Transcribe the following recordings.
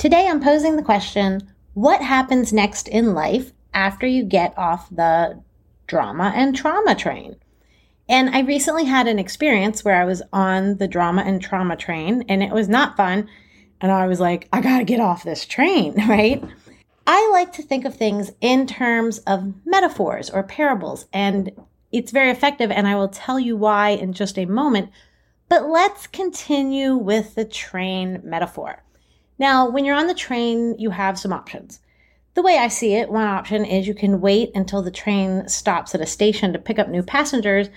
Today I'm posing the question what happens next in life after you get off the drama and trauma train? And I recently had an experience where I was on the drama and trauma train and it was not fun. And I was like, I gotta get off this train, right? I like to think of things in terms of metaphors or parables, and it's very effective. And I will tell you why in just a moment. But let's continue with the train metaphor. Now, when you're on the train, you have some options. The way I see it, one option is you can wait until the train stops at a station to pick up new passengers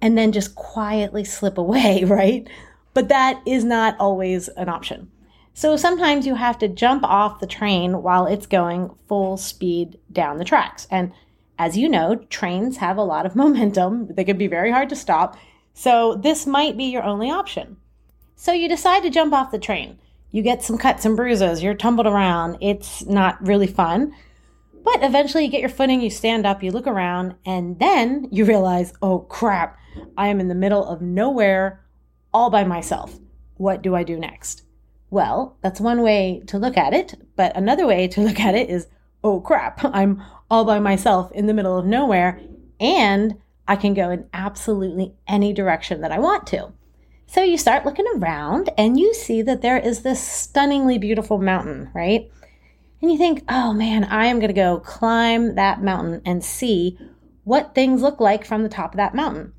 and then just quietly slip away, right? But that is not always an option. So sometimes you have to jump off the train while it's going full speed down the tracks. And as you know, trains have a lot of momentum. They can be very hard to stop. So this might be your only option. So you decide to jump off the train. You get some cuts and bruises, you're tumbled around. It's not really fun. But eventually you get your footing, you stand up, you look around, and then you realize, oh crap, I am in the middle of nowhere all by myself. What do I do next? Well, that's one way to look at it. But another way to look at it is, oh crap, I'm all by myself in the middle of nowhere and I can go in absolutely any direction that I want to. So you start looking around and you see that there is this stunningly beautiful mountain, right? And you think, oh man, I am going to go climb that mountain and see what things look like from the top of that mountain.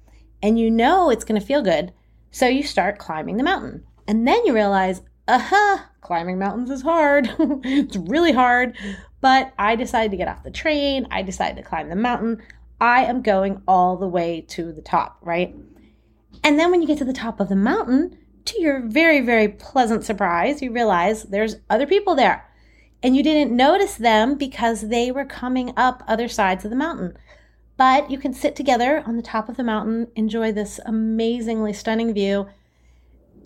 And you know it's going to feel good. So you start climbing the mountain. And then you realize, uh-huh, climbing mountains is hard. it's really hard. But I decided to get off the train. I decided to climb the mountain. I am going all the way to the top, right? And then when you get to the top of the mountain, to your very, very pleasant surprise, you realize there's other people there. And you didn't notice them because they were coming up other sides of the mountain. But you can sit together on the top of the mountain, enjoy this amazingly stunning view,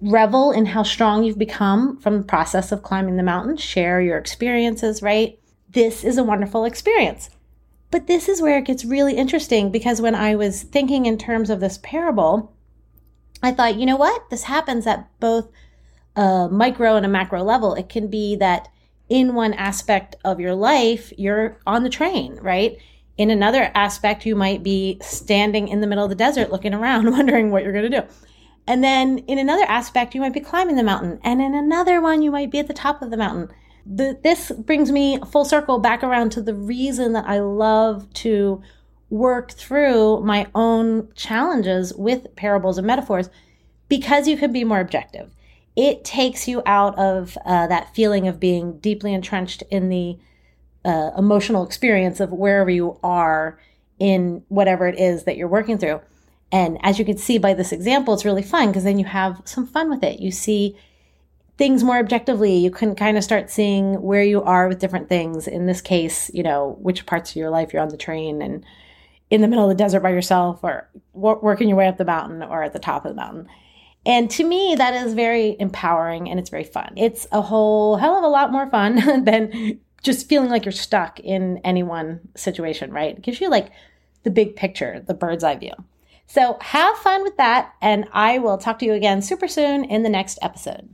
revel in how strong you've become from the process of climbing the mountain, share your experiences, right? This is a wonderful experience. But this is where it gets really interesting because when I was thinking in terms of this parable, I thought, you know what? This happens at both a micro and a macro level. It can be that in one aspect of your life, you're on the train, right? In another aspect, you might be standing in the middle of the desert looking around, wondering what you're going to do. And then in another aspect, you might be climbing the mountain. And in another one, you might be at the top of the mountain. The, this brings me full circle back around to the reason that I love to work through my own challenges with parables and metaphors because you can be more objective. It takes you out of uh, that feeling of being deeply entrenched in the uh, emotional experience of wherever you are in whatever it is that you're working through and as you can see by this example, it's really fun because then you have some fun with it. You see things more objectively. You can kind of start seeing where you are with different things. In this case, you know, which parts of your life you're on the train and in the middle of the desert by yourself or working your way up the mountain or at the top of the mountain. And to me, that is very empowering and it's very fun. It's a whole hell of a lot more fun than just feeling like you're stuck in any one situation, right? It gives you like the big picture, the bird's eye view. So have fun with that, and I will talk to you again super soon in the next episode.